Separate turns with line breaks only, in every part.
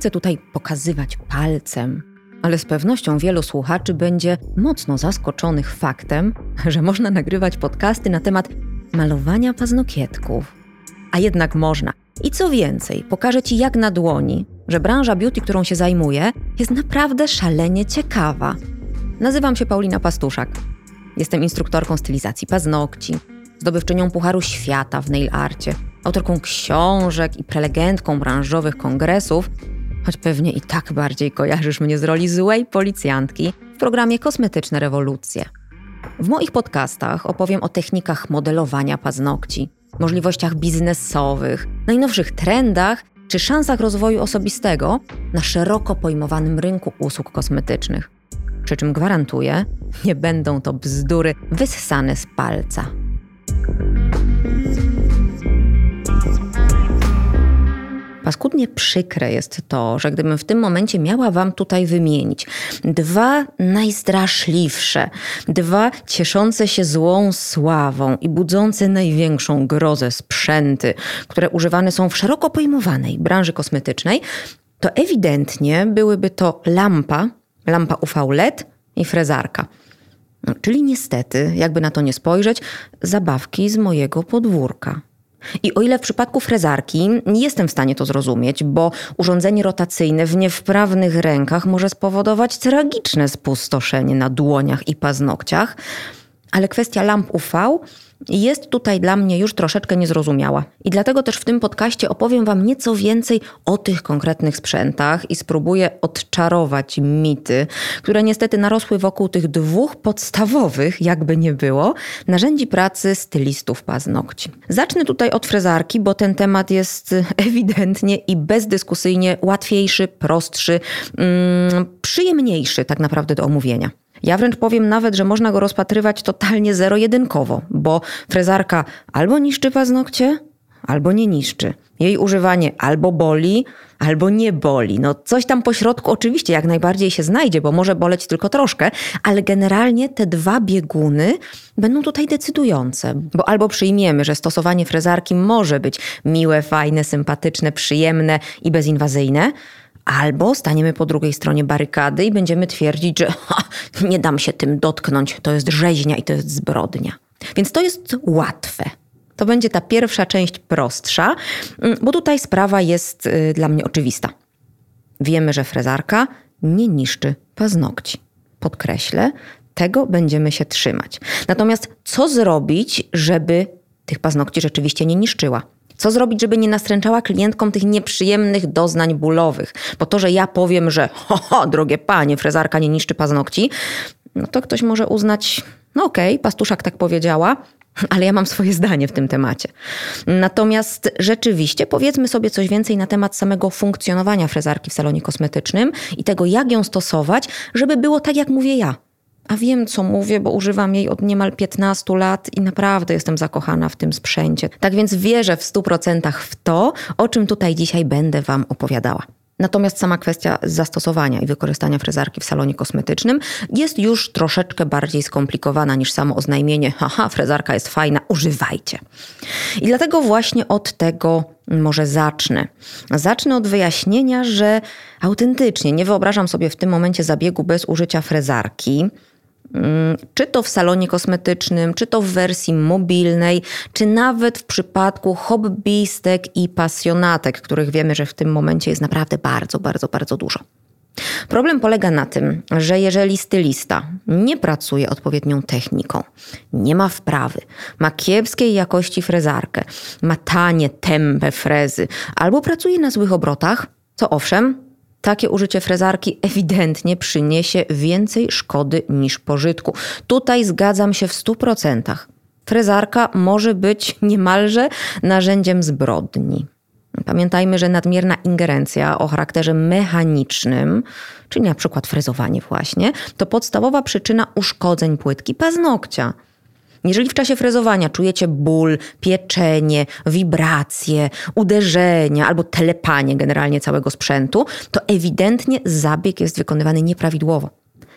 chcę tutaj pokazywać palcem, ale z pewnością wielu słuchaczy będzie mocno zaskoczonych faktem, że można nagrywać podcasty na temat malowania paznokietków. A jednak można. I co więcej, pokażę Ci jak na dłoni, że branża beauty, którą się zajmuję, jest naprawdę szalenie ciekawa. Nazywam się Paulina Pastuszak. Jestem instruktorką stylizacji paznokci, zdobywczynią Pucharu Świata w nail arcie, autorką książek i prelegentką branżowych kongresów, choć pewnie i tak bardziej kojarzysz mnie z roli złej policjantki w programie Kosmetyczne Rewolucje. W moich podcastach opowiem o technikach modelowania paznokci, możliwościach biznesowych, najnowszych trendach czy szansach rozwoju osobistego na szeroko pojmowanym rynku usług kosmetycznych. Przy czym gwarantuję, nie będą to bzdury wyssane z palca. Paskudnie przykre jest to, że gdybym w tym momencie miała Wam tutaj wymienić dwa najstraszliwsze, dwa cieszące się złą sławą i budzące największą grozę sprzęty, które używane są w szeroko pojmowanej branży kosmetycznej, to ewidentnie byłyby to lampa, lampa UV LED i frezarka. No, czyli niestety, jakby na to nie spojrzeć, zabawki z mojego podwórka. I o ile w przypadku frezarki nie jestem w stanie to zrozumieć, bo urządzenie rotacyjne w niewprawnych rękach może spowodować tragiczne spustoszenie na dłoniach i paznokciach, ale kwestia lamp UV jest tutaj dla mnie już troszeczkę niezrozumiała. I dlatego też w tym podcaście opowiem Wam nieco więcej o tych konkretnych sprzętach i spróbuję odczarować mity, które niestety narosły wokół tych dwóch podstawowych, jakby nie było, narzędzi pracy stylistów paznokci. Zacznę tutaj od frezarki, bo ten temat jest ewidentnie i bezdyskusyjnie łatwiejszy, prostszy, mm, przyjemniejszy tak naprawdę do omówienia. Ja wręcz powiem nawet, że można go rozpatrywać totalnie zero-jedynkowo, bo frezarka albo niszczy paznokcie, albo nie niszczy. Jej używanie albo boli, albo nie boli. No coś tam po środku oczywiście jak najbardziej się znajdzie, bo może boleć tylko troszkę, ale generalnie te dwa bieguny będą tutaj decydujące. Bo albo przyjmiemy, że stosowanie frezarki może być miłe, fajne, sympatyczne, przyjemne i bezinwazyjne, Albo staniemy po drugiej stronie barykady i będziemy twierdzić, że ha, nie dam się tym dotknąć, to jest rzeźnia i to jest zbrodnia. Więc to jest łatwe. To będzie ta pierwsza część prostsza, mm, bo tutaj sprawa jest y, dla mnie oczywista. Wiemy, że frezarka nie niszczy paznokci. Podkreślę, tego będziemy się trzymać. Natomiast co zrobić, żeby tych paznokci rzeczywiście nie niszczyła? Co zrobić, żeby nie nastręczała klientkom tych nieprzyjemnych doznań bólowych? Bo to, że ja powiem, że ho, ho drogie panie, frezarka nie niszczy paznokci, no to ktoś może uznać, no okej, okay, pastuszak tak powiedziała, ale ja mam swoje zdanie w tym temacie. Natomiast rzeczywiście powiedzmy sobie coś więcej na temat samego funkcjonowania frezarki w salonie kosmetycznym i tego, jak ją stosować, żeby było tak, jak mówię ja a wiem, co mówię, bo używam jej od niemal 15 lat i naprawdę jestem zakochana w tym sprzęcie. Tak więc wierzę w 100% w to, o czym tutaj dzisiaj będę Wam opowiadała. Natomiast sama kwestia zastosowania i wykorzystania frezarki w salonie kosmetycznym jest już troszeczkę bardziej skomplikowana niż samo oznajmienie: haha, frezarka jest fajna, używajcie. I dlatego właśnie od tego może zacznę. Zacznę od wyjaśnienia, że autentycznie nie wyobrażam sobie w tym momencie zabiegu bez użycia frezarki. Mm, czy to w salonie kosmetycznym, czy to w wersji mobilnej, czy nawet w przypadku hobbystek i pasjonatek, których wiemy, że w tym momencie jest naprawdę bardzo, bardzo, bardzo dużo. Problem polega na tym, że jeżeli stylista nie pracuje odpowiednią techniką, nie ma wprawy, ma kiepskiej jakości frezarkę, ma tanie, tępe frezy albo pracuje na złych obrotach, to owszem, takie użycie frezarki ewidentnie przyniesie więcej szkody niż pożytku. Tutaj zgadzam się w 100%. Frezarka może być niemalże narzędziem zbrodni. Pamiętajmy, że nadmierna ingerencja o charakterze mechanicznym, czyli na przykład frezowanie właśnie, to podstawowa przyczyna uszkodzeń płytki paznokcia. Jeżeli w czasie frezowania czujecie ból, pieczenie, wibracje, uderzenia albo telepanie generalnie całego sprzętu, to ewidentnie zabieg jest wykonywany nieprawidłowo.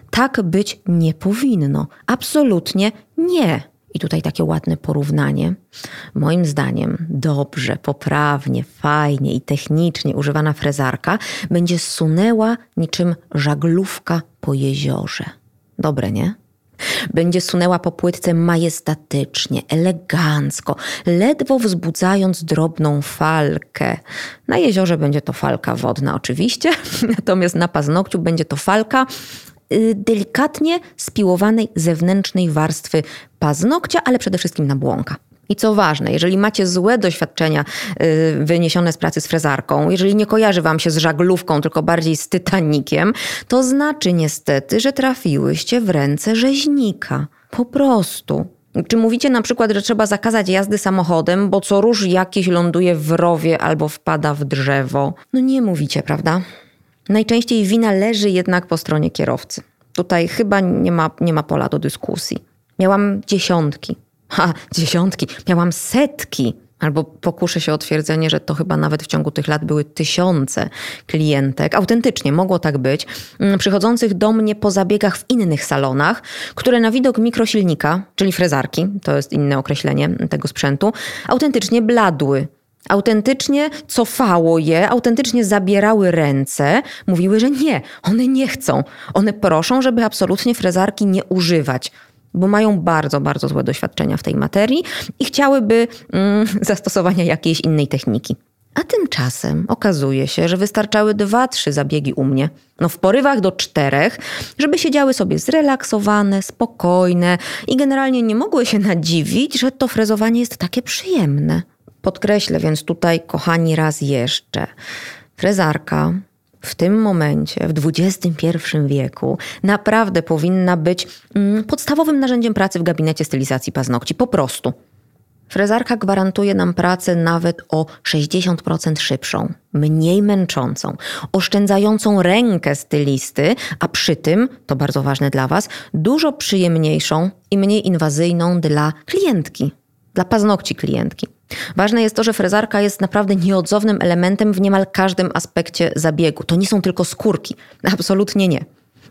Tak być nie powinno. Absolutnie nie. I tutaj takie ładne porównanie. Moim zdaniem dobrze, poprawnie, fajnie i technicznie używana frezarka będzie sunęła niczym żaglówka po jeziorze. Dobre, nie? Będzie sunęła po płytce majestatycznie, elegancko, ledwo wzbudzając drobną falkę. Na jeziorze będzie to falka wodna, oczywiście, natomiast na paznokciu będzie to falka y, delikatnie spiłowanej zewnętrznej warstwy paznokcia, ale przede wszystkim na błąka. I co ważne, jeżeli macie złe doświadczenia y, wyniesione z pracy z frezarką, jeżeli nie kojarzy wam się z żaglówką, tylko bardziej z tytanikiem, to znaczy niestety, że trafiłyście w ręce rzeźnika. Po prostu. Czy mówicie na przykład, że trzeba zakazać jazdy samochodem, bo co róż jakiś ląduje w rowie albo wpada w drzewo? No nie mówicie, prawda? Najczęściej wina leży jednak po stronie kierowcy. Tutaj chyba nie ma, nie ma pola do dyskusji. Miałam dziesiątki, ha, dziesiątki, miałam setki. Albo pokuszę się o twierdzenie, że to chyba nawet w ciągu tych lat były tysiące klientek. Autentycznie mogło tak być, mm, przychodzących do mnie po zabiegach w innych salonach, które na widok mikrosilnika, czyli frezarki, to jest inne określenie tego sprzętu, autentycznie bladły. Autentycznie cofało je, autentycznie zabierały ręce, mówiły, że nie, one nie chcą. One proszą, żeby absolutnie frezarki nie używać bo mają bardzo, bardzo złe doświadczenia w tej materii i chciałyby mm, zastosowania jakiejś innej techniki. A tymczasem okazuje się, że wystarczały dwa, trzy zabiegi u mnie. No w porywach do czterech, żeby siedziały sobie zrelaksowane, spokojne i generalnie nie mogły się nadziwić, że to frezowanie jest takie przyjemne. Podkreślę więc tutaj, kochani, raz jeszcze. Frezarka w tym momencie, w XXI wieku, naprawdę powinna być mm, podstawowym narzędziem pracy w gabinecie stylizacji paznokci. Po prostu. Frezarka gwarantuje nam pracę nawet o 60% szybszą, mniej męczącą, oszczędzającą rękę stylisty, a przy tym, to bardzo ważne dla Was, dużo przyjemniejszą i mniej inwazyjną dla klientki, dla paznokci klientki. Ważne jest to, że frezarka jest naprawdę nieodzownym elementem w niemal każdym aspekcie zabiegu. To nie są tylko skórki. Absolutnie nie.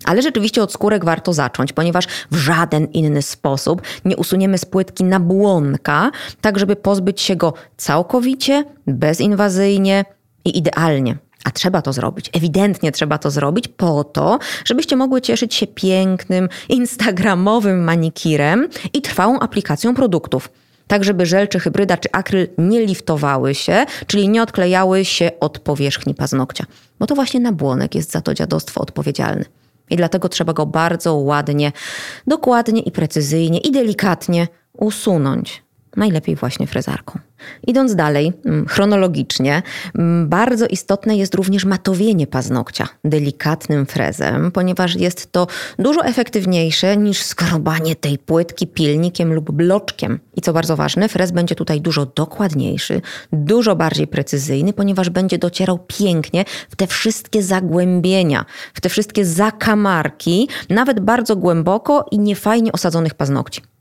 Ale rzeczywiście od skórek warto zacząć, ponieważ w żaden inny sposób nie usuniemy z płytki nabłonka, tak żeby pozbyć się go całkowicie, bezinwazyjnie i idealnie. A trzeba to zrobić. Ewidentnie trzeba to zrobić po to, żebyście mogły cieszyć się pięknym, instagramowym manikirem i trwałą aplikacją produktów tak żeby żel czy hybryda czy akryl nie liftowały się, czyli nie odklejały się od powierzchni paznokcia. Bo to właśnie nabłonek jest za to dziadostwo odpowiedzialny. I dlatego trzeba go bardzo ładnie, dokładnie i precyzyjnie i delikatnie usunąć. Najlepiej właśnie frezarką. Idąc dalej, mm, chronologicznie, mm, bardzo istotne jest również matowienie paznokcia delikatnym frezem, ponieważ jest to dużo efektywniejsze niż skrobanie tej płytki pilnikiem lub bloczkiem. I co bardzo ważne, frez będzie tutaj dużo dokładniejszy, dużo bardziej precyzyjny, ponieważ będzie docierał pięknie w te wszystkie zagłębienia, w te wszystkie zakamarki, nawet bardzo głęboko i niefajnie osadzonych paznokci.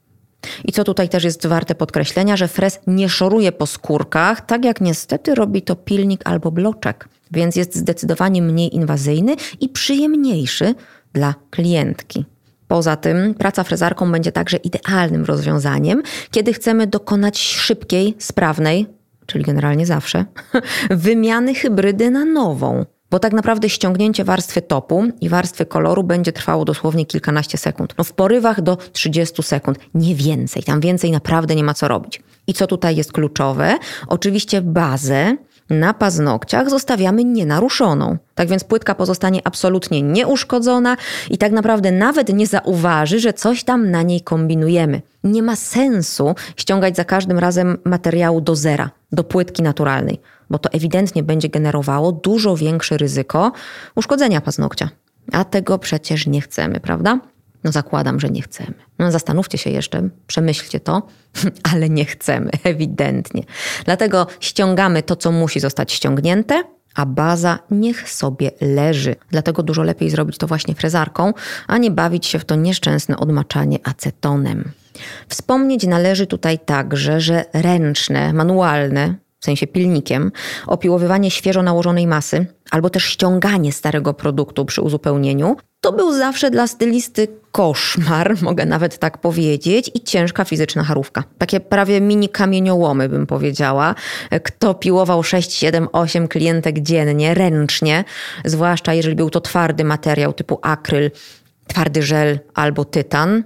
I co tutaj też jest warte podkreślenia, że frez nie szoruje po skórkach, tak jak niestety robi to pilnik albo bloczek, więc jest zdecydowanie mniej inwazyjny i przyjemniejszy dla klientki. Poza tym praca frezarką będzie także idealnym rozwiązaniem, kiedy chcemy dokonać szybkiej, sprawnej, czyli generalnie zawsze, wymiany hybrydy na nową. Bo tak naprawdę ściągnięcie warstwy topu i warstwy koloru będzie trwało dosłownie kilkanaście sekund. No w porywach do 30 sekund, nie więcej. Tam więcej naprawdę nie ma co robić. I co tutaj jest kluczowe? Oczywiście bazę na paznokciach zostawiamy nienaruszoną. Tak więc płytka pozostanie absolutnie nieuszkodzona i tak naprawdę nawet nie zauważy, że coś tam na niej kombinujemy. Nie ma sensu ściągać za każdym razem materiału do zera, do płytki naturalnej bo to ewidentnie będzie generowało dużo większe ryzyko uszkodzenia paznokcia. A tego przecież nie chcemy, prawda? No zakładam, że nie chcemy. No zastanówcie się jeszcze, przemyślcie to, ale nie chcemy, ewidentnie. Dlatego ściągamy to, co musi zostać ściągnięte, a baza niech sobie leży. Dlatego dużo lepiej zrobić to właśnie frezarką, a nie bawić się w to nieszczęsne odmaczanie acetonem. Wspomnieć należy tutaj także, że ręczne, manualne w sensie pilnikiem, opiłowywanie świeżo nałożonej masy, albo też ściąganie starego produktu przy uzupełnieniu, to był zawsze dla stylisty koszmar, mogę nawet tak powiedzieć, i ciężka fizyczna charówka. Takie prawie mini kamieniołomy bym powiedziała. Kto piłował 6, 7, 8 klientek dziennie, ręcznie, zwłaszcza jeżeli był to twardy materiał typu akryl, twardy żel albo tytan,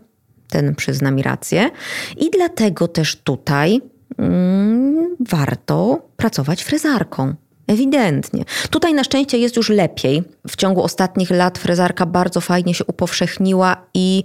ten przyzna mi rację. I dlatego też tutaj warto pracować frezarką. Ewidentnie. Tutaj na szczęście jest już lepiej. W ciągu ostatnich lat frezarka bardzo fajnie się upowszechniła i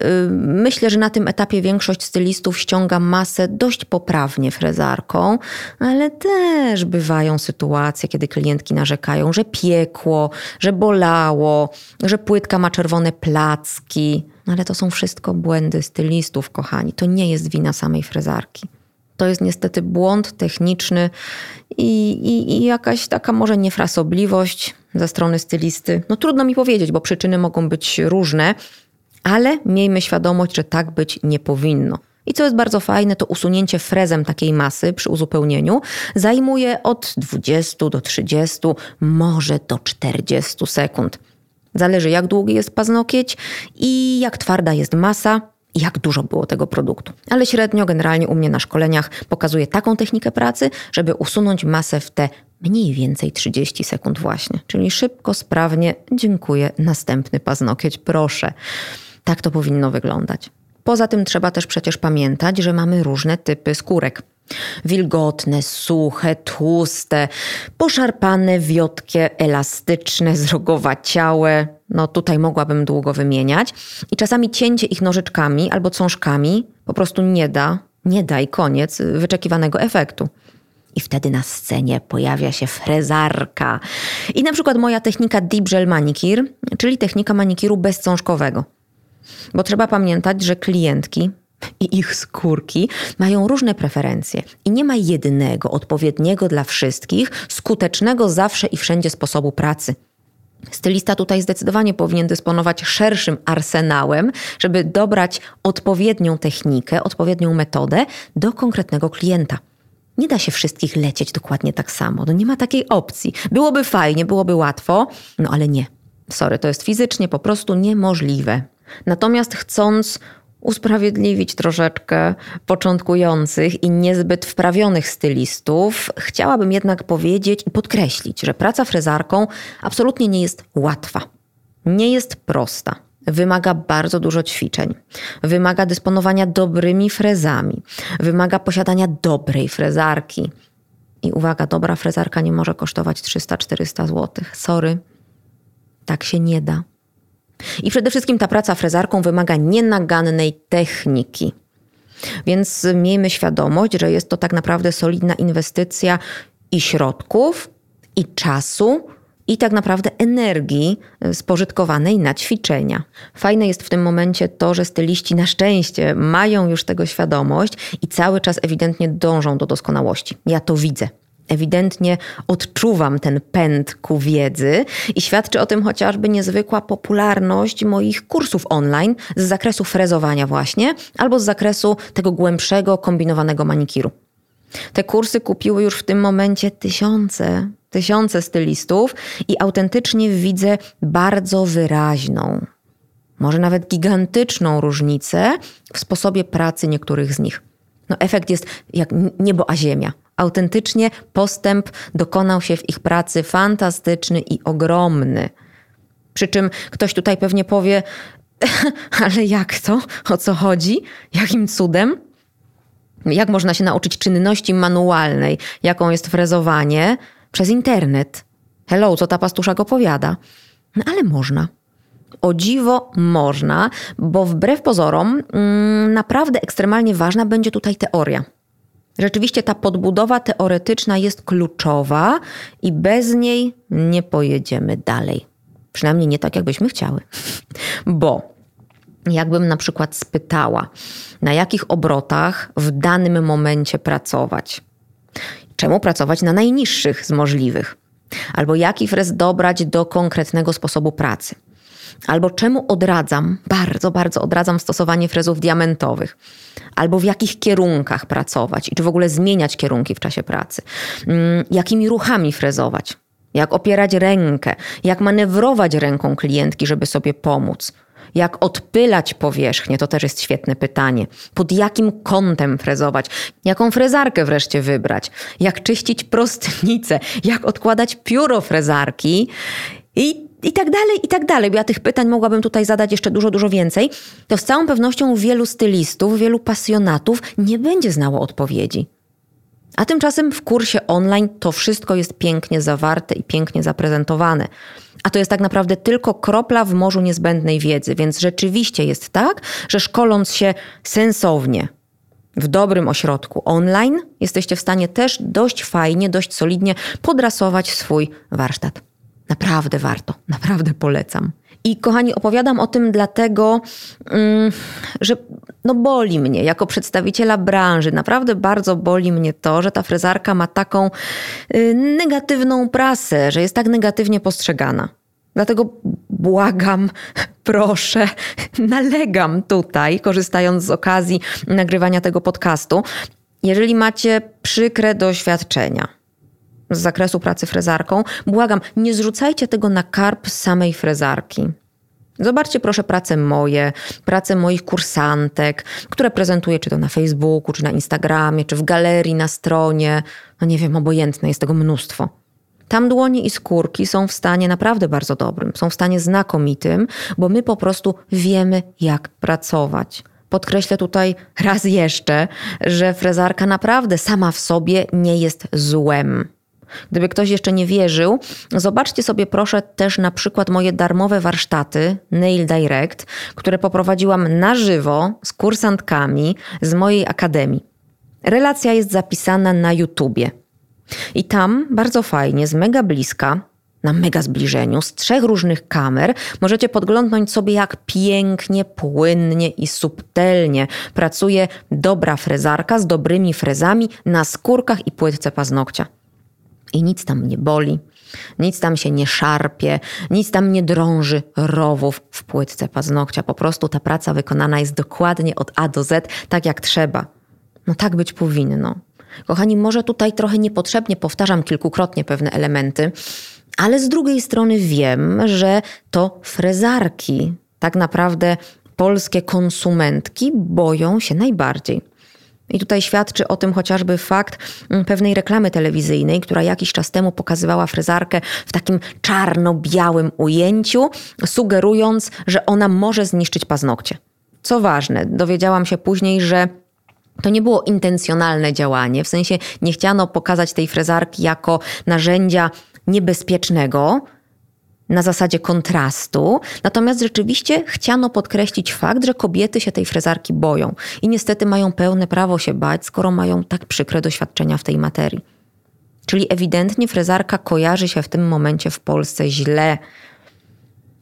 yy, myślę, że na tym etapie większość stylistów ściąga masę dość poprawnie frezarką, ale też bywają sytuacje, kiedy klientki narzekają, że piekło, że bolało, że płytka ma czerwone placki. Ale to są wszystko błędy stylistów, kochani. To nie jest wina samej frezarki. To jest niestety błąd techniczny i, i, i, jakaś taka może niefrasobliwość ze strony stylisty. No trudno mi powiedzieć, bo przyczyny mogą być różne, ale miejmy świadomość, że tak być nie powinno. I co jest bardzo fajne, to usunięcie frezem takiej masy przy uzupełnieniu zajmuje od 20 do 30, może do 40 sekund. Zależy jak długi jest paznokieć i jak twarda jest masa, jak dużo było tego produktu. Ale średnio, generalnie u mnie na szkoleniach pokazuję taką technikę pracy, żeby usunąć masę w te mniej więcej 30 sekund właśnie. Czyli szybko, sprawnie, dziękuję, następny paznokieć, proszę. Tak to powinno wyglądać. Poza tym trzeba też przecież pamiętać, że mamy różne typy skórek. Wilgotne, suche, tłuste, poszarpane, wiotkie, elastyczne, zrogowaciałe. No tutaj mogłabym długo wymieniać. I czasami cięcie ich nożyczkami albo cążkami po prostu nie da, nie da i koniec wyczekiwanego efektu. I wtedy na scenie pojawia się frezarka. I na przykład moja technika Deep Gel Manicure, czyli technika manikiru bezcążkowego. Bo trzeba pamiętać, że klientki, i ich skórki mają różne preferencje i nie ma jednego odpowiedniego dla wszystkich, skutecznego zawsze i wszędzie sposobu pracy. Stylista tutaj zdecydowanie powinien dysponować szerszym arsenałem, żeby dobrać odpowiednią technikę, odpowiednią metodę do konkretnego klienta. Nie da się wszystkich lecieć dokładnie tak samo. No nie ma takiej opcji. Byłoby fajnie, byłoby łatwo, no ale nie. Sorry, to jest fizycznie po prostu niemożliwe. Natomiast chcąc usprawiedliwić troszeczkę początkujących i niezbyt wprawionych stylistów, chciałabym jednak powiedzieć i podkreślić, że praca frezarką absolutnie nie jest łatwa. Nie jest prosta. Wymaga bardzo dużo ćwiczeń, wymaga dysponowania dobrymi frezami, wymaga posiadania dobrej frezarki. I uwaga, dobra frezarka nie może kosztować 300-400 zł. Sorry, tak się nie da. I przede wszystkim ta praca frezarką wymaga nienagannej techniki. Więc miejmy świadomość, że jest to tak naprawdę solidna inwestycja i środków, i czasu, i tak naprawdę energii spożytkowanej na ćwiczenia. Fajne jest w tym momencie to, że styliści na szczęście mają już tego świadomość i cały czas ewidentnie dążą do doskonałości. Ja to widzę ewidentnie odczuwam ten pęd ku wiedzy i świadczy o tym chociażby niezwykła popularność moich kursów online z zakresu frezowania właśnie, albo z zakresu tego głębszego, kombinowanego manikiru. Te kursy kupiły już w tym momencie tysiące, tysiące stylistów i autentycznie widzę bardzo wyraźną, może nawet gigantyczną różnicę w sposobie pracy niektórych z nich. No, efekt jest jak niebo a ziemia. Autentycznie postęp dokonał się w ich pracy fantastyczny i ogromny. Przy czym ktoś tutaj pewnie powie, ale jak to? O co chodzi? Jakim cudem? Jak można się nauczyć czynności manualnej, jaką jest frezowanie, przez internet? Hello, co ta pastuszak opowiada? No ale można. O dziwo można, bo wbrew pozorom, mm, naprawdę ekstremalnie ważna będzie tutaj teoria. Rzeczywiście ta podbudowa teoretyczna jest kluczowa i bez niej nie pojedziemy dalej. Przynajmniej nie tak, jakbyśmy chciały. Bo jakbym na przykład spytała, na jakich obrotach w danym momencie pracować, czemu pracować na najniższych z możliwych, albo jaki frez dobrać do konkretnego sposobu pracy. Albo czemu odradzam, bardzo, bardzo odradzam stosowanie frezów diamentowych. Albo w jakich kierunkach pracować i czy w ogóle zmieniać kierunki w czasie pracy. Mm, jakimi ruchami frezować. Jak opierać rękę, jak manewrować ręką klientki, żeby sobie pomóc. Jak odpylać powierzchnię, to też jest świetne pytanie. Pod jakim kątem frezować? Jaką frezarkę wreszcie wybrać? Jak czyścić prostnicę? Jak odkładać pióro frezarki? I, I tak dalej, i tak dalej. Bo ja tych pytań mogłabym tutaj zadać jeszcze dużo, dużo więcej. To z całą pewnością wielu stylistów, wielu pasjonatów nie będzie znało odpowiedzi. A tymczasem w kursie online to wszystko jest pięknie zawarte i pięknie zaprezentowane. A to jest tak naprawdę tylko kropla w morzu niezbędnej wiedzy, więc rzeczywiście jest tak, że szkoląc się sensownie, w dobrym ośrodku online, jesteście w stanie też dość fajnie, dość solidnie podrasować swój warsztat. Naprawdę warto, naprawdę polecam. I kochani, opowiadam o tym dlatego, mm, że no boli mnie jako przedstawiciela branży. Naprawdę bardzo boli mnie to, że ta frezarka ma taką y, negatywną prasę, że jest tak negatywnie postrzegana. Dlatego błagam, proszę, nalegam tutaj, korzystając z okazji nagrywania tego podcastu. Jeżeli macie przykre doświadczenia, z zakresu pracy frezarką, błagam, nie zrzucajcie tego na karp samej frezarki. Zobaczcie proszę prace moje, prace moich kursantek, które prezentuję czy to na Facebooku, czy na Instagramie, czy w galerii na stronie. No nie wiem, obojętne, jest tego mnóstwo. Tam dłonie i skórki są w stanie naprawdę bardzo dobrym, są w stanie znakomitym, bo my po prostu wiemy, jak pracować. Podkreślę tutaj raz jeszcze, że frezarka naprawdę sama w sobie nie jest złem. Gdyby ktoś jeszcze nie wierzył, zobaczcie sobie proszę też na przykład moje darmowe warsztaty Nail Direct, które poprowadziłam na żywo z kursantkami z mojej akademii. Relacja jest zapisana na YouTubie. I tam bardzo fajnie, z mega bliska, na mega zbliżeniu, z trzech różnych kamer, możecie podglądnąć sobie, jak pięknie, płynnie i subtelnie pracuje dobra frezarka z dobrymi frezami na skórkach i płytce paznokcia i nic tam nie boli, nic tam się nie szarpie, nic tam nie drąży rowów w płytce paznokcia. Po prostu ta praca wykonana jest dokładnie od A do Z, tak jak trzeba. No tak być powinno. Kochani, może tutaj trochę niepotrzebnie powtarzam kilkukrotnie pewne elementy, ale z drugiej strony wiem, że to frezarki, tak naprawdę polskie konsumentki boją się najbardziej. I tutaj świadczy o tym chociażby fakt mm, pewnej reklamy telewizyjnej, która jakiś czas temu pokazywała fryzarkę w takim czarno-białym ujęciu, sugerując, że ona może zniszczyć paznokcie. Co ważne, dowiedziałam się później, że to nie było intencjonalne działanie, w sensie nie chciano pokazać tej frezarki jako narzędzia niebezpiecznego, na zasadzie kontrastu. Natomiast rzeczywiście chciano podkreślić fakt, że kobiety się tej frezarki boją i niestety mają pełne prawo się bać, skoro mają tak przykre doświadczenia w tej materii. Czyli ewidentnie frezarka kojarzy się w tym momencie w Polsce źle.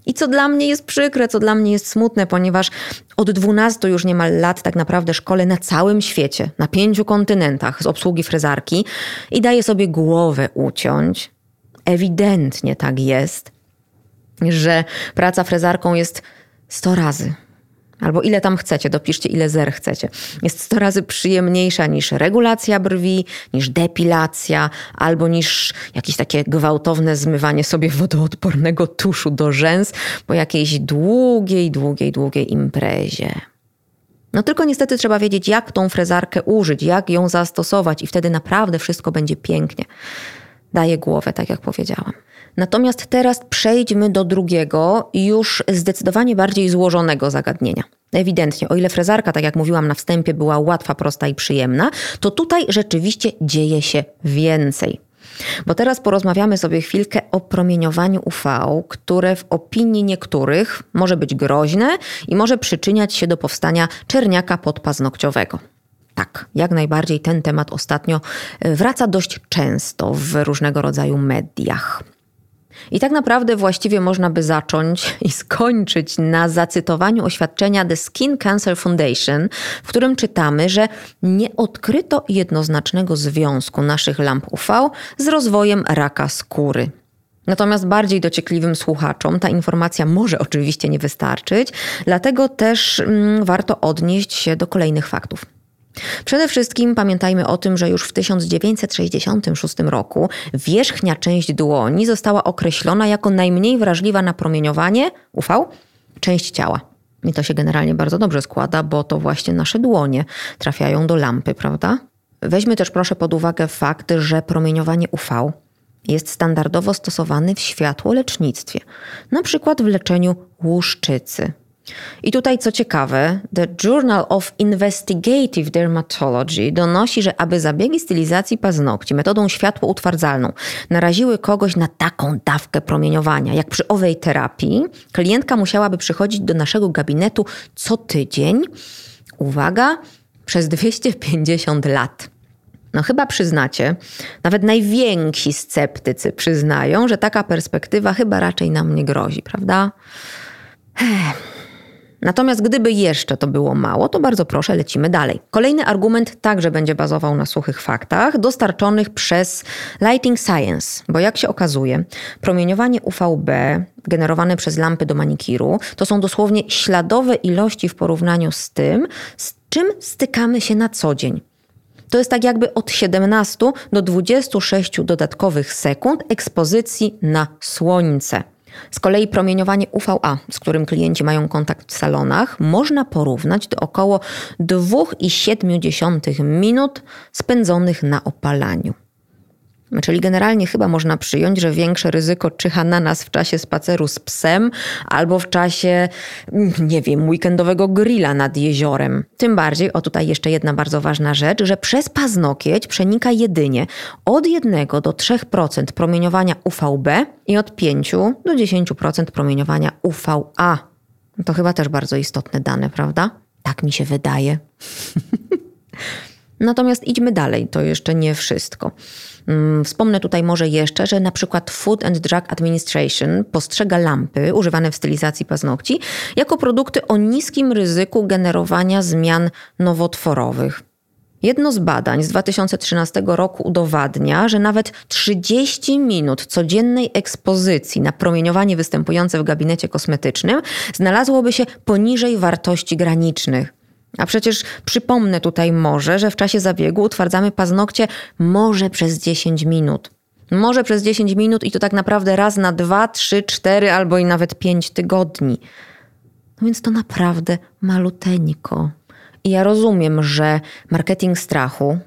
I co dla mnie jest przykre, co dla mnie jest smutne, ponieważ od 12 już niemal lat tak naprawdę szkole na całym świecie, na pięciu kontynentach z obsługi frezarki i daję sobie głowę uciąć. Ewidentnie tak jest że praca frezarką jest 100 razy. Albo ile tam chcecie, dopiszcie ile zer chcecie. Jest 100 razy przyjemniejsza niż regulacja brwi, niż depilacja, albo niż jakieś takie gwałtowne zmywanie sobie wodoodpornego tuszu do rzęs po jakiejś długiej, długiej, długiej imprezie. No tylko niestety trzeba wiedzieć, jak tą frezarkę użyć, jak ją zastosować, i wtedy naprawdę wszystko będzie pięknie. Daje głowę, tak jak powiedziałam. Natomiast teraz przejdźmy do drugiego, już zdecydowanie bardziej złożonego zagadnienia. Ewidentnie, o ile frezarka, tak jak mówiłam na wstępie, była łatwa, prosta i przyjemna, to tutaj rzeczywiście dzieje się więcej. Bo teraz porozmawiamy sobie chwilkę o promieniowaniu UV, które w opinii niektórych może być groźne i może przyczyniać się do powstania czerniaka podpaznokciowego. Tak, jak najbardziej ten temat ostatnio wraca dość często w różnego rodzaju mediach. I tak naprawdę właściwie można by zacząć i skończyć na zacytowaniu oświadczenia The Skin Cancer Foundation, w którym czytamy, że nie odkryto jednoznacznego związku naszych lamp UV z rozwojem raka skóry. Natomiast bardziej dociekliwym słuchaczom ta informacja może oczywiście nie wystarczyć, dlatego też mm, warto odnieść się do kolejnych faktów. Przede wszystkim pamiętajmy o tym, że już w 1966 roku wierzchnia część dłoni została określona jako najmniej wrażliwa na promieniowanie UV część ciała. I to się generalnie bardzo dobrze składa, bo to właśnie nasze dłonie trafiają do lampy, prawda? Weźmy też proszę pod uwagę fakt, że promieniowanie UV jest standardowo stosowany w światłolecznictwie, na przykład w leczeniu łuszczycy. I tutaj co ciekawe, The Journal of Investigative Dermatology donosi, że aby zabiegi stylizacji paznokci metodą światło-utwardzalną naraziły kogoś na taką dawkę promieniowania, jak przy owej terapii, klientka musiałaby przychodzić do naszego gabinetu co tydzień, uwaga, przez 250 lat. No chyba przyznacie, nawet najwięksi sceptycy przyznają, że taka perspektywa chyba raczej nam nie grozi, prawda? Natomiast gdyby jeszcze to było mało, to bardzo proszę, lecimy dalej. Kolejny argument także będzie bazował na suchych faktach, dostarczonych przez Lighting Science, bo jak się okazuje, promieniowanie UVB generowane przez lampy do manikiru to są dosłownie śladowe ilości w porównaniu z tym, z czym stykamy się na co dzień. To jest tak jakby od 17 do 26 dodatkowych sekund ekspozycji na słońce. Z kolei promieniowanie UVA, z którym klienci mają kontakt w salonach, można porównać do około 2,7 minut spędzonych na opalaniu. Czyli generalnie chyba można przyjąć, że większe ryzyko czyha na nas w czasie spaceru z psem albo w czasie, nie wiem, weekendowego grilla nad jeziorem. Tym bardziej, o tutaj jeszcze jedna bardzo ważna rzecz, że przez paznokieć przenika jedynie od 1 do 3% promieniowania UVB i od 5 do 10% promieniowania UVA. To chyba też bardzo istotne dane, prawda? Tak mi się wydaje. Natomiast idźmy dalej, to jeszcze nie wszystko. Mm, wspomnę tutaj może jeszcze, że na przykład Food and Drug Administration postrzega lampy używane w stylizacji paznokci jako produkty o niskim ryzyku generowania zmian nowotworowych. Jedno z badań z 2013 roku udowadnia, że nawet 30 minut codziennej ekspozycji na promieniowanie występujące w gabinecie kosmetycznym znalazłoby się poniżej wartości granicznych. A przecież przypomnę tutaj może, że w czasie zabiegu utwardzamy paznokcie może przez 10 minut. Może przez 10 minut i to tak naprawdę raz na 2, 3, 4 albo i nawet 5 tygodni. No więc to naprawdę maluteńko. I ja rozumiem, że marketing strachu,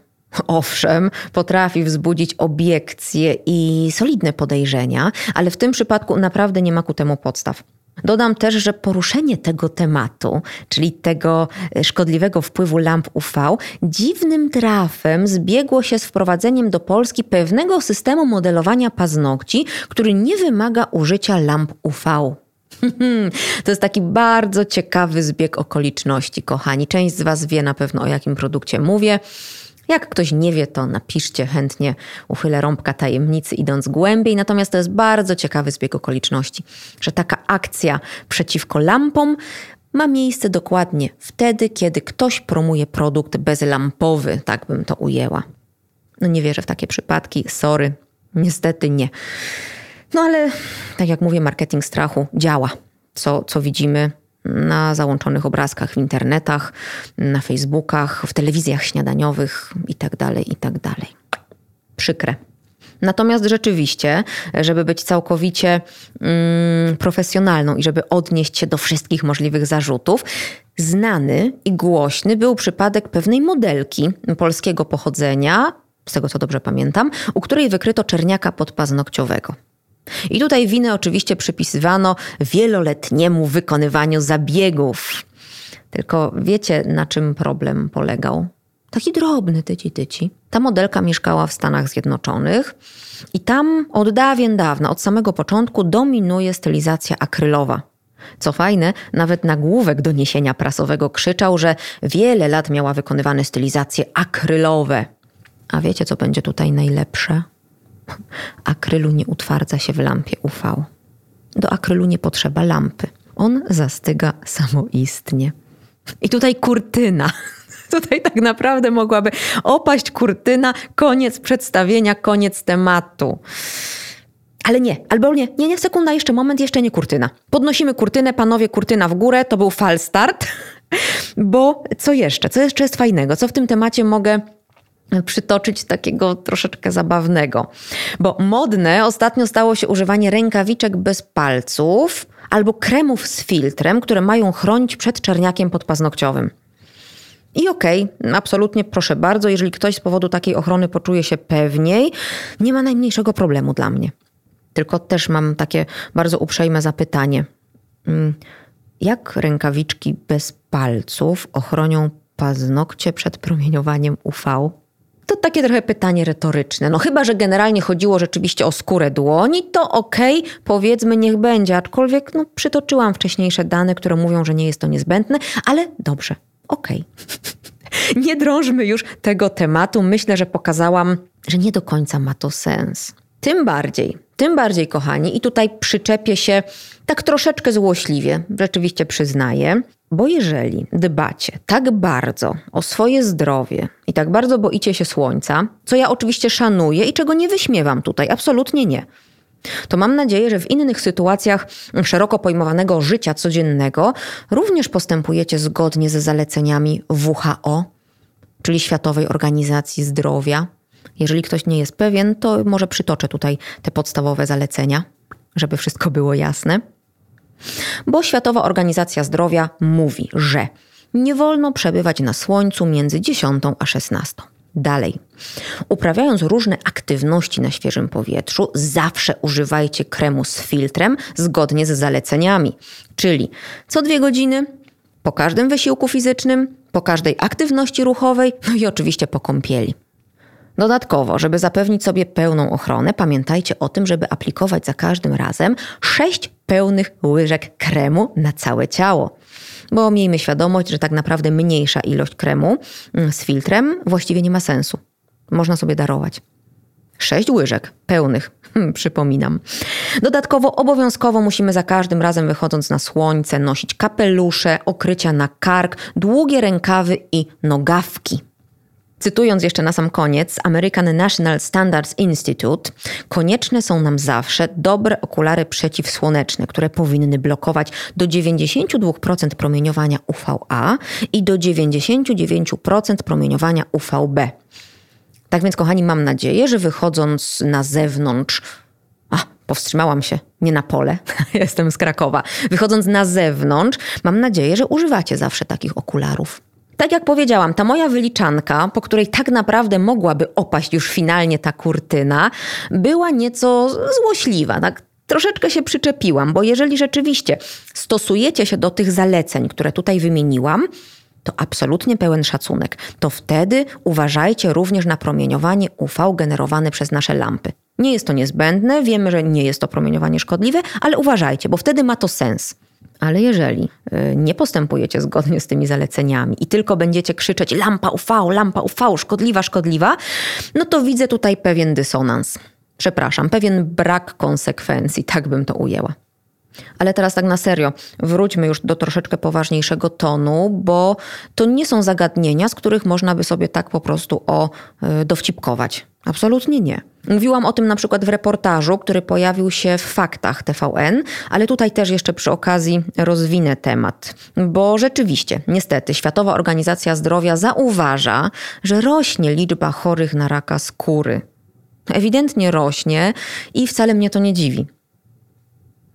owszem, potrafi wzbudzić obiekcje i solidne podejrzenia, ale w tym przypadku naprawdę nie ma ku temu podstaw. Dodam też, że poruszenie tego tematu, czyli tego e, szkodliwego wpływu lamp UV, dziwnym trafem zbiegło się z wprowadzeniem do Polski pewnego systemu modelowania paznokci, który nie wymaga użycia lamp UV. To jest taki bardzo ciekawy zbieg okoliczności, kochani. Część z Was wie na pewno o jakim produkcie mówię. Jak ktoś nie wie, to napiszcie chętnie, uchylę rąbka tajemnicy idąc głębiej. Natomiast to jest bardzo ciekawy zbieg okoliczności, że taka akcja przeciwko lampom ma miejsce dokładnie wtedy, kiedy ktoś promuje produkt bezlampowy, tak bym to ujęła. No nie wierzę w takie przypadki, sorry, niestety nie. No ale tak jak mówię, marketing strachu działa. Co, co widzimy, na załączonych obrazkach w internetach, na Facebookach, w telewizjach śniadaniowych itd. Tak itd. Tak Przykre. Natomiast rzeczywiście, żeby być całkowicie mm, profesjonalną i żeby odnieść się do wszystkich możliwych zarzutów, znany i głośny był przypadek pewnej modelki polskiego pochodzenia, z tego co dobrze pamiętam, u której wykryto czerniaka podpaznokciowego. I tutaj winę oczywiście przypisywano wieloletniemu wykonywaniu zabiegów. Tylko wiecie, na czym problem polegał? Taki drobny tyci tyci. Ta modelka mieszkała w Stanach Zjednoczonych i tam od dawien dawna, od samego początku dominuje stylizacja akrylowa. Co fajne, nawet nagłówek doniesienia prasowego krzyczał, że wiele lat miała wykonywane stylizacje akrylowe. A wiecie, co będzie tutaj najlepsze? Akrylu nie utwardza się w lampie UV. Do akrylu nie potrzeba lampy. On zastyga samoistnie. I tutaj kurtyna. Tutaj tak naprawdę mogłaby opaść kurtyna, koniec przedstawienia, koniec tematu. Ale nie, albo nie, nie, nie, sekunda, jeszcze moment, jeszcze nie kurtyna. Podnosimy kurtynę, panowie, kurtyna w górę, to był fal start. Bo co jeszcze? Co jeszcze jest fajnego? Co w tym temacie mogę przytoczyć takiego troszeczkę zabawnego. Bo modne ostatnio stało się używanie rękawiczek bez palców albo kremów z filtrem, które mają chronić przed czerniakiem podpaznokciowym. I okej, okay, absolutnie proszę bardzo, jeżeli ktoś z powodu takiej ochrony poczuje się pewniej, nie ma najmniejszego problemu dla mnie. Tylko też mam takie bardzo uprzejme zapytanie. Mm, jak rękawiczki bez palców ochronią paznokcie przed promieniowaniem UV? To takie trochę pytanie retoryczne. No chyba, że generalnie chodziło rzeczywiście o skórę dłoni, to okej, okay, powiedzmy niech będzie, aczkolwiek no, przytoczyłam wcześniejsze dane, które mówią, że nie jest to niezbędne, ale dobrze, okej. Okay. nie drążmy już tego tematu. Myślę, że pokazałam, że nie do końca ma to sens. Tym bardziej, tym bardziej, kochani, i tutaj przyczepię się tak troszeczkę złośliwie, rzeczywiście przyznaję, bo jeżeli dbacie tak bardzo o swoje zdrowie i tak bardzo boicie się słońca, co ja oczywiście szanuję i czego nie wyśmiewam tutaj, absolutnie nie, to mam nadzieję, że w innych sytuacjach szeroko pojmowanego życia codziennego również postępujecie zgodnie ze zaleceniami WHO, czyli Światowej Organizacji Zdrowia. Jeżeli ktoś nie jest pewien, to może przytoczę tutaj te podstawowe zalecenia, żeby wszystko było jasne. Bo Światowa Organizacja Zdrowia mówi, że nie wolno przebywać na słońcu między 10 a 16. Dalej. Uprawiając różne aktywności na świeżym powietrzu, zawsze używajcie kremu z filtrem zgodnie z zaleceniami, czyli co dwie godziny, po każdym wysiłku fizycznym, po każdej aktywności ruchowej, no i oczywiście po kąpieli. Dodatkowo, żeby zapewnić sobie pełną ochronę, pamiętajcie o tym, żeby aplikować za każdym razem 6 pełnych łyżek kremu na całe ciało. Bo miejmy świadomość, że tak naprawdę mniejsza ilość kremu mm, z filtrem właściwie nie ma sensu. Można sobie darować. 6 łyżek pełnych, hmm, przypominam. Dodatkowo obowiązkowo musimy za każdym razem wychodząc na słońce nosić kapelusze, okrycia na kark, długie rękawy i nogawki. Cytując jeszcze na sam koniec, American National Standards Institute, konieczne są nam zawsze dobre okulary przeciwsłoneczne, które powinny blokować do 92% promieniowania UVA i do 99% promieniowania UVB. Tak więc, kochani, mam nadzieję, że wychodząc na zewnątrz, a, powstrzymałam się, nie na pole, jestem z Krakowa. Wychodząc na zewnątrz, mam nadzieję, że używacie zawsze takich okularów. Tak jak powiedziałam, ta moja wyliczanka, po której tak naprawdę mogłaby opaść już finalnie ta kurtyna, była nieco złośliwa. Tak? Troszeczkę się przyczepiłam, bo jeżeli rzeczywiście stosujecie się do tych zaleceń, które tutaj wymieniłam, to absolutnie pełen szacunek. To wtedy uważajcie również na promieniowanie UV generowane przez nasze lampy. Nie jest to niezbędne, wiemy, że nie jest to promieniowanie szkodliwe, ale uważajcie, bo wtedy ma to sens. Ale jeżeli y, nie postępujecie zgodnie z tymi zaleceniami i tylko będziecie krzyczeć lampa UV, lampa UV, szkodliwa, szkodliwa, no to widzę tutaj pewien dysonans. Przepraszam, pewien brak konsekwencji, tak bym to ujęła. Ale teraz tak na serio, wróćmy już do troszeczkę poważniejszego tonu, bo to nie są zagadnienia, z których można by sobie tak po prostu o y, dowcipkować. Absolutnie nie. Mówiłam o tym na przykład w reportażu, który pojawił się w faktach TVN, ale tutaj też jeszcze przy okazji rozwinę temat. Bo rzeczywiście, niestety, Światowa Organizacja Zdrowia zauważa, że rośnie liczba chorych na raka skóry. Ewidentnie rośnie i wcale mnie to nie dziwi.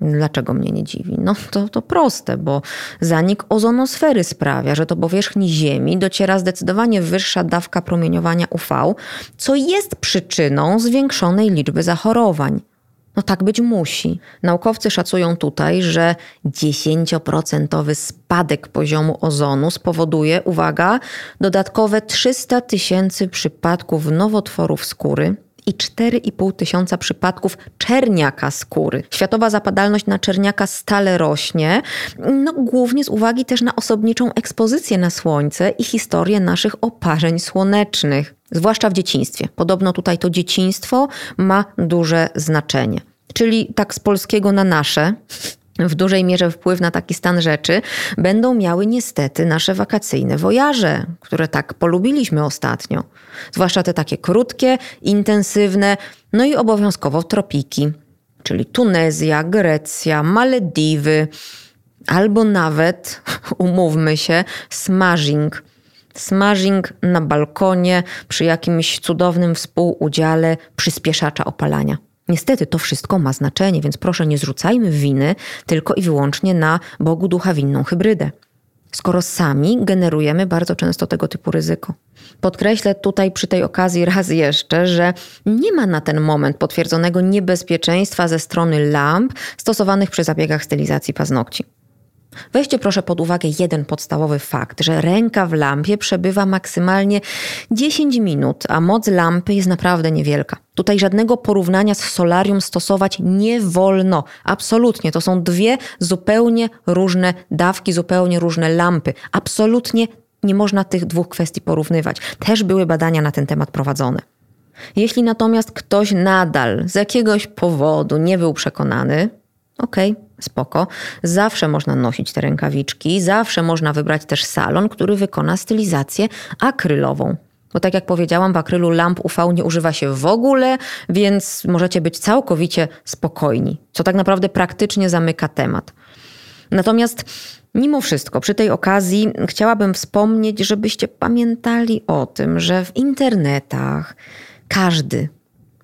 Dlaczego mnie nie dziwi? No to, to proste, bo zanik ozonosfery sprawia, że do powierzchni Ziemi dociera zdecydowanie wyższa dawka promieniowania UV, co jest przyczyną zwiększonej liczby zachorowań. No tak być musi. Naukowcy szacują tutaj, że 10% spadek poziomu ozonu spowoduje, uwaga, dodatkowe 300 tysięcy przypadków nowotworów skóry i 4,5 tysiąca przypadków czerniaka skóry. Światowa zapadalność na czerniaka stale rośnie, no, głównie z uwagi też na osobniczą ekspozycję na słońce i historię naszych oparzeń słonecznych, zwłaszcza w dzieciństwie. Podobno tutaj to dzieciństwo ma duże znaczenie. Czyli tak z polskiego na nasze, w dużej mierze wpływ na taki stan rzeczy będą miały niestety nasze wakacyjne wojaże, które tak polubiliśmy ostatnio. Zwłaszcza te takie krótkie, intensywne, no i obowiązkowo tropiki. czyli Tunezja, Grecja, Malediwy, albo nawet, umówmy się, smashing. Smashing na balkonie przy jakimś cudownym współudziale przyspieszacza opalania. Niestety to wszystko ma znaczenie, więc proszę nie zrzucajmy winy tylko i wyłącznie na Bogu ducha winną hybrydę. Skoro sami generujemy bardzo często tego typu ryzyko. Podkreślę tutaj przy tej okazji raz jeszcze, że nie ma na ten moment potwierdzonego niebezpieczeństwa ze strony lamp stosowanych przy zabiegach stylizacji paznokci. Weźcie proszę pod uwagę jeden podstawowy fakt, że ręka w lampie przebywa maksymalnie 10 minut, a moc lampy jest naprawdę niewielka. Tutaj żadnego porównania z solarium stosować nie wolno. Absolutnie. To są dwie zupełnie różne dawki, zupełnie różne lampy. Absolutnie nie można tych dwóch kwestii porównywać. Też były badania na ten temat prowadzone. Jeśli natomiast ktoś nadal z jakiegoś powodu nie był przekonany, okej, okay, spoko. Zawsze można nosić te rękawiczki, zawsze można wybrać też salon, który wykona stylizację akrylową. Bo tak jak powiedziałam, w akrylu lamp UV nie używa się w ogóle, więc możecie być całkowicie spokojni, co tak naprawdę praktycznie zamyka temat. Natomiast mimo wszystko, przy tej okazji chciałabym wspomnieć, żebyście pamiętali o tym, że w internetach każdy,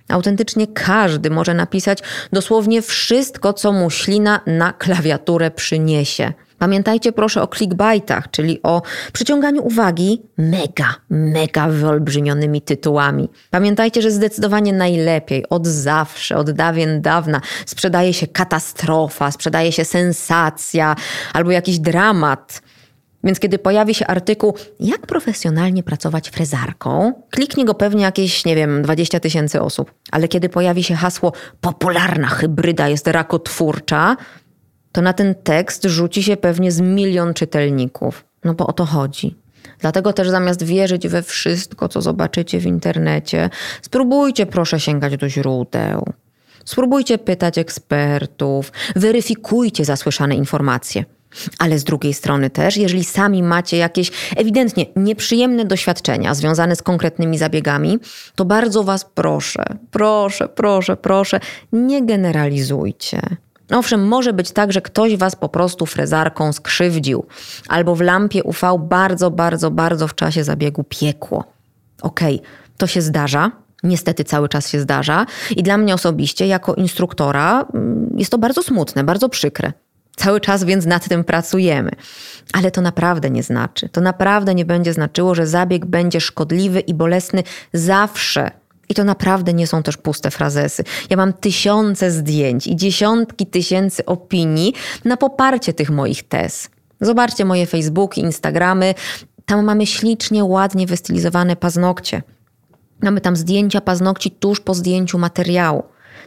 Autentycznie każdy może napisać dosłownie wszystko, co mu ślina na klawiaturę przyniesie. Pamiętajcie proszę o clickbaitach, czyli o przyciąganiu uwagi mega, mega wyolbrzymionymi tytułami. Pamiętajcie, że zdecydowanie najlepiej, od zawsze, od dawien dawna sprzedaje się katastrofa, sprzedaje się sensacja albo jakiś dramat. Więc kiedy pojawi się artykuł, jak profesjonalnie pracować frezarką, kliknie go pewnie jakieś, nie wiem, 20 tysięcy osób. Ale kiedy pojawi się hasło popularna hybryda jest rakotwórcza, to na ten tekst rzuci się pewnie z milion czytelników. No bo o to chodzi. Dlatego też zamiast wierzyć we wszystko, co zobaczycie w internecie, spróbujcie proszę sięgać do źródeł. Spróbujcie pytać ekspertów, weryfikujcie zasłyszane informacje. Ale z drugiej strony też, jeżeli sami macie jakieś ewidentnie nieprzyjemne doświadczenia związane z konkretnymi zabiegami, to bardzo Was proszę, proszę, proszę, proszę, nie generalizujcie. Owszem, może być tak, że ktoś was po prostu frezarką skrzywdził, albo w lampie UV bardzo, bardzo, bardzo w czasie zabiegu piekło. Okej, okay, to się zdarza, niestety cały czas się zdarza, i dla mnie osobiście, jako instruktora, mm, jest to bardzo smutne, bardzo przykre. Cały czas więc nad tym pracujemy. Ale to naprawdę nie znaczy, to naprawdę nie będzie znaczyło, że zabieg będzie szkodliwy i bolesny zawsze. I to naprawdę nie są też puste frazesy. Ja mam tysiące zdjęć i dziesiątki tysięcy opinii na poparcie tych moich tez. Zobaczcie moje Facebooki, Instagramy. Tam mamy ślicznie, ładnie wystylizowane paznokcie. Mamy tam zdjęcia paznokci tuż po zdjęciu materiału.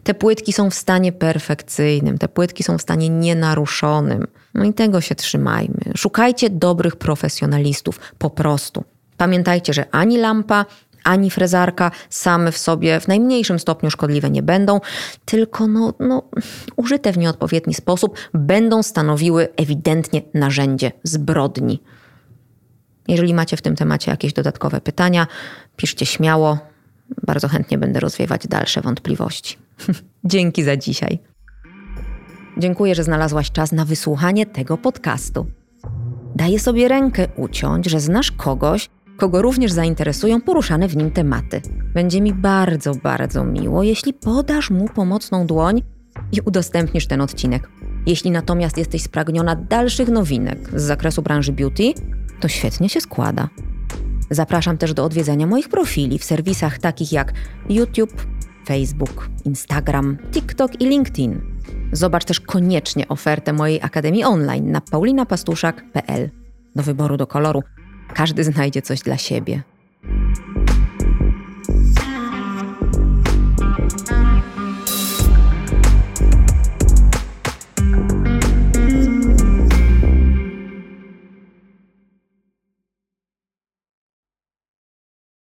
Te płytki są w stanie perfekcyjnym, te płytki są w stanie nienaruszonym. No i tego się trzymajmy. Szukajcie dobrych profesjonalistów, po prostu. Pamiętajcie, że ani lampa, ani frezarka same w sobie w najmniejszym stopniu szkodliwe nie będą, tylko no, no, użyte w nieodpowiedni sposób będą stanowiły ewidentnie narzędzie zbrodni. Jeżeli macie w tym temacie jakieś dodatkowe pytania, piszcie śmiało. Bardzo chętnie będę rozwiewać dalsze wątpliwości. Dzięki za dzisiaj. Dziękuję, że znalazłaś czas na wysłuchanie tego podcastu. Daję sobie rękę uciąć, że znasz kogoś, kogo również zainteresują poruszane w nim tematy. Będzie mi bardzo, bardzo miło, jeśli podasz mu pomocną dłoń i udostępnisz ten odcinek. Jeśli natomiast jesteś spragniona dalszych nowinek z zakresu branży beauty, to świetnie się składa. Zapraszam też do odwiedzenia moich profili w serwisach takich jak YouTube, Facebook, Instagram, TikTok i LinkedIn. Zobacz też koniecznie ofertę mojej Akademii Online na paulinapastuszak.pl. Do wyboru do koloru każdy znajdzie coś dla siebie.